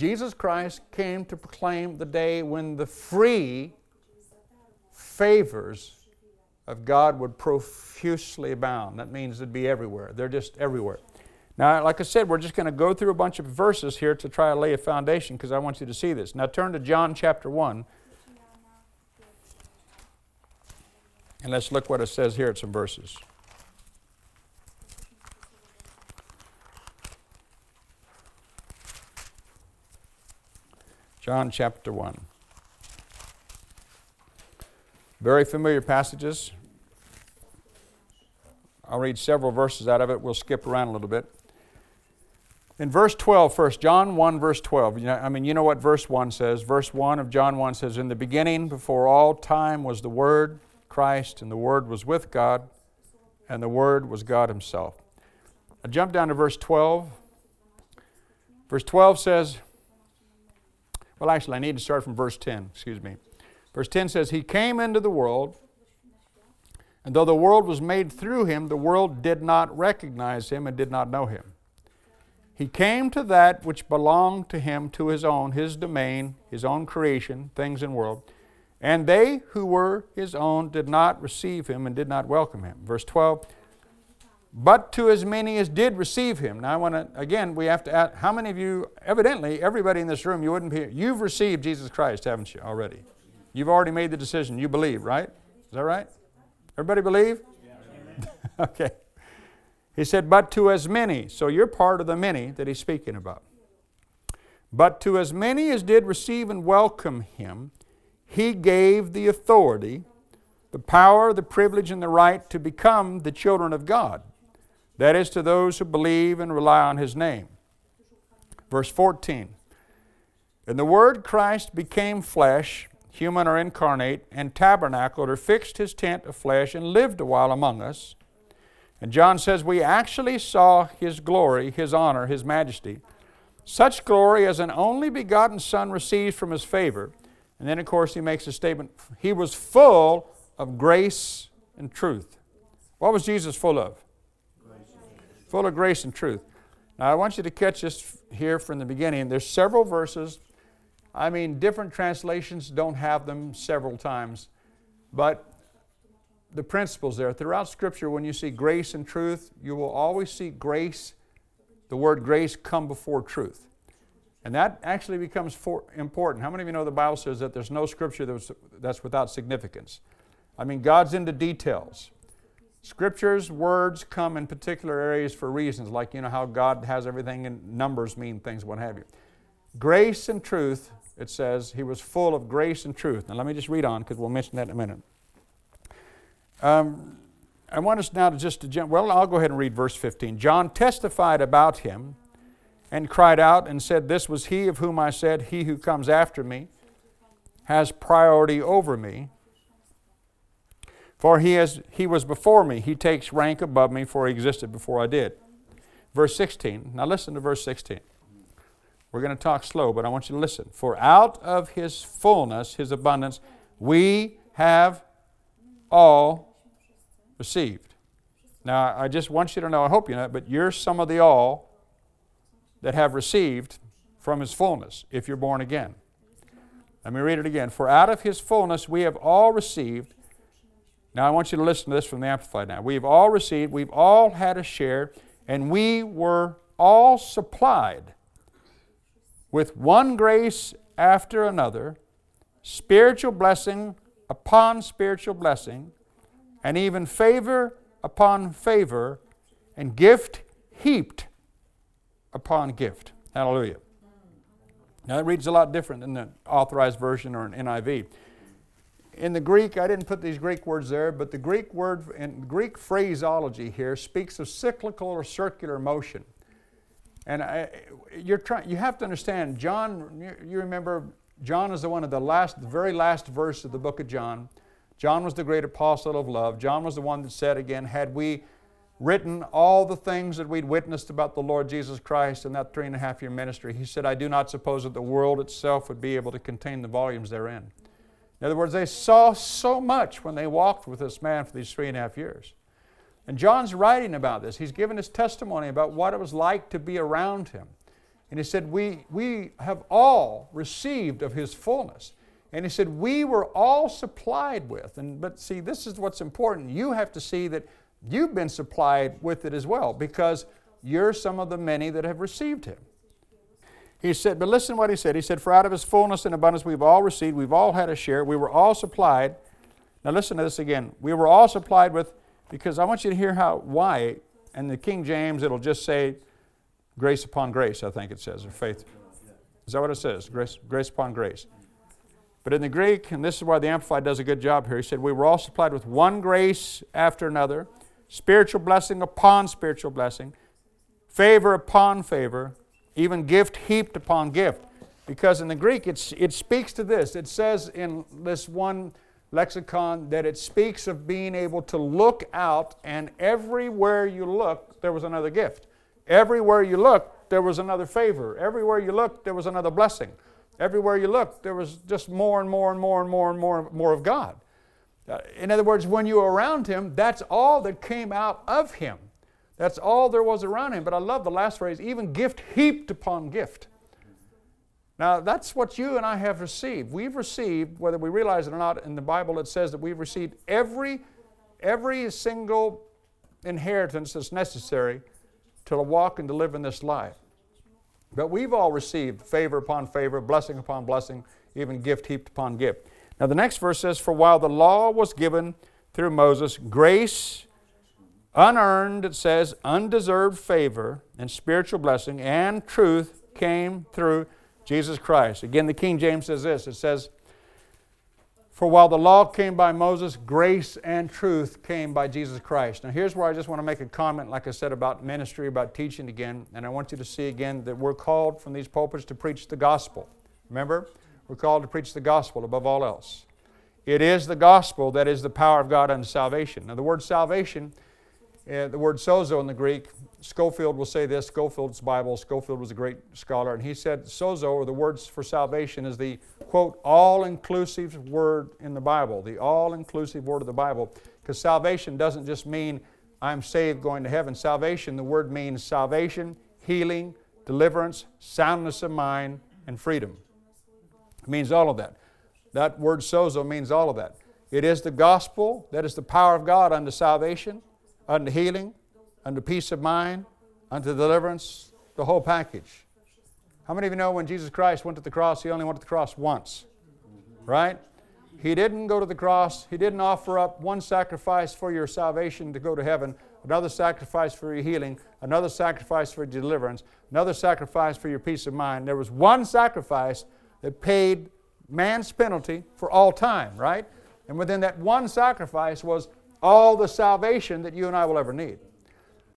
Jesus Christ came to proclaim the day when the free favors of God would profusely abound. That means it'd be everywhere. They're just everywhere. Now, like I said, we're just going to go through a bunch of verses here to try to lay a foundation because I want you to see this. Now, turn to John chapter 1. And let's look what it says here at some verses. John chapter 1. Very familiar passages. I'll read several verses out of it. We'll skip around a little bit. In verse 12, first, John 1, verse 12. You know, I mean, you know what verse 1 says. Verse 1 of John 1 says, In the beginning, before all time, was the Word, Christ, and the Word was with God, and the Word was God Himself. I jump down to verse 12. Verse 12 says, well, actually, I need to start from verse 10, excuse me. Verse 10 says, He came into the world, and though the world was made through him, the world did not recognize him and did not know him. He came to that which belonged to him, to his own, his domain, his own creation, things in world. And they who were his own did not receive him and did not welcome him. Verse 12, but to as many as did receive him. Now, I want to, again, we have to ask how many of you, evidently, everybody in this room, you wouldn't be, you've received Jesus Christ, haven't you, already? You've already made the decision. You believe, right? Is that right? Everybody believe? Yeah. okay. He said, but to as many. So you're part of the many that he's speaking about. But to as many as did receive and welcome him, he gave the authority, the power, the privilege, and the right to become the children of God that is, to those who believe and rely on His name. Verse 14 And the Word Christ became flesh, human or incarnate, and tabernacled or fixed His tent of flesh and lived a while among us. And John says, We actually saw His glory, His honor, His majesty. Such glory as an only begotten Son receives from His favor. And then, of course, he makes a statement He was full of grace and truth. What was Jesus full of? Full of grace and truth. Now, I want you to catch this here from the beginning. There's several verses. I mean, different translations don't have them several times, but the principles there. Throughout Scripture, when you see grace and truth, you will always see grace, the word grace, come before truth. And that actually becomes for, important. How many of you know the Bible says that there's no Scripture that's, that's without significance? I mean, God's into details. Scripture's words come in particular areas for reasons, like you know how God has everything in numbers mean things, what have you. Grace and truth, it says, he was full of grace and truth. Now let me just read on because we'll mention that in a minute. Um, I want us now to just to jump. Well, I'll go ahead and read verse 15. John testified about him and cried out and said, This was he of whom I said, He who comes after me has priority over me for he, has, he was before me. He takes rank above me, for he existed before I did. Verse 16. Now listen to verse 16. We're going to talk slow, but I want you to listen. For out of his fullness, his abundance, we have all received. Now, I just want you to know, I hope you know, but you're some of the all that have received from his fullness if you're born again. Let me read it again. For out of his fullness we have all received now, I want you to listen to this from the Amplified now. We've all received, we've all had a share, and we were all supplied with one grace after another, spiritual blessing upon spiritual blessing, and even favor upon favor, and gift heaped upon gift. Hallelujah. Now, that reads a lot different than the authorized version or an NIV in the Greek, I didn't put these Greek words there, but the Greek word and Greek phraseology here speaks of cyclical or circular motion. And I, you're trying, you have to understand, John, you remember, John is the one of the last, the very last verse of the book of John. John was the great apostle of love. John was the one that said again, had we written all the things that we'd witnessed about the Lord Jesus Christ in that three and a half year ministry, he said, I do not suppose that the world itself would be able to contain the volumes therein. In other words, they saw so much when they walked with this man for these three and a half years. And John's writing about this. He's given his testimony about what it was like to be around him. And he said, we, we have all received of his fullness. And he said, We were all supplied with. And, but see, this is what's important. You have to see that you've been supplied with it as well because you're some of the many that have received him. He said, but listen what he said. He said, For out of his fullness and abundance we've all received, we've all had a share, we were all supplied. Now listen to this again. We were all supplied with, because I want you to hear how, why. And the King James, it'll just say grace upon grace, I think it says, or faith. Is that what it says? Grace, grace upon grace. But in the Greek, and this is why the Amplified does a good job here, he said, We were all supplied with one grace after another, spiritual blessing upon spiritual blessing, favor upon favor, even gift heaped upon gift. Because in the Greek, it's, it speaks to this. It says in this one lexicon that it speaks of being able to look out, and everywhere you look, there was another gift. Everywhere you look, there was another favor. Everywhere you looked, there was another blessing. Everywhere you looked, there was just more and more and more and more and more and more of God. Uh, in other words, when you were around Him, that's all that came out of Him. That's all there was around him. But I love the last phrase even gift heaped upon gift. Now, that's what you and I have received. We've received, whether we realize it or not, in the Bible it says that we've received every, every single inheritance that's necessary to walk and to live in this life. But we've all received favor upon favor, blessing upon blessing, even gift heaped upon gift. Now, the next verse says, For while the law was given through Moses, grace unearned, it says, undeserved favor and spiritual blessing and truth came through Jesus Christ. Again, the King James says this it says, For while the law came by Moses, grace and truth came by Jesus Christ. Now, here's where I just want to make a comment, like I said, about ministry, about teaching again. And I want you to see again that we're called from these pulpits to preach the gospel. Remember? We're called to preach the gospel above all else. It is the gospel that is the power of God unto salvation. Now, the word salvation uh, the word sozo in the Greek, Scofield will say this, Scofield's Bible, Scofield was a great scholar, and he said sozo, or the words for salvation, is the, quote, all inclusive word in the Bible, the all inclusive word of the Bible. Because salvation doesn't just mean I'm saved going to heaven. Salvation, the word means salvation, healing, deliverance, soundness of mind, and freedom. It means all of that. That word sozo means all of that. It is the gospel that is the power of God unto salvation unto healing, unto peace of mind, unto deliverance, the whole package. How many of you know when Jesus Christ went to the cross, he only went to the cross once? Right? He didn't go to the cross, he didn't offer up one sacrifice for your salvation to go to heaven, another sacrifice for your healing, another sacrifice for deliverance, another sacrifice for your peace of mind. There was one sacrifice that paid man's penalty for all time, right? And within that one sacrifice was all the salvation that you and I will ever need.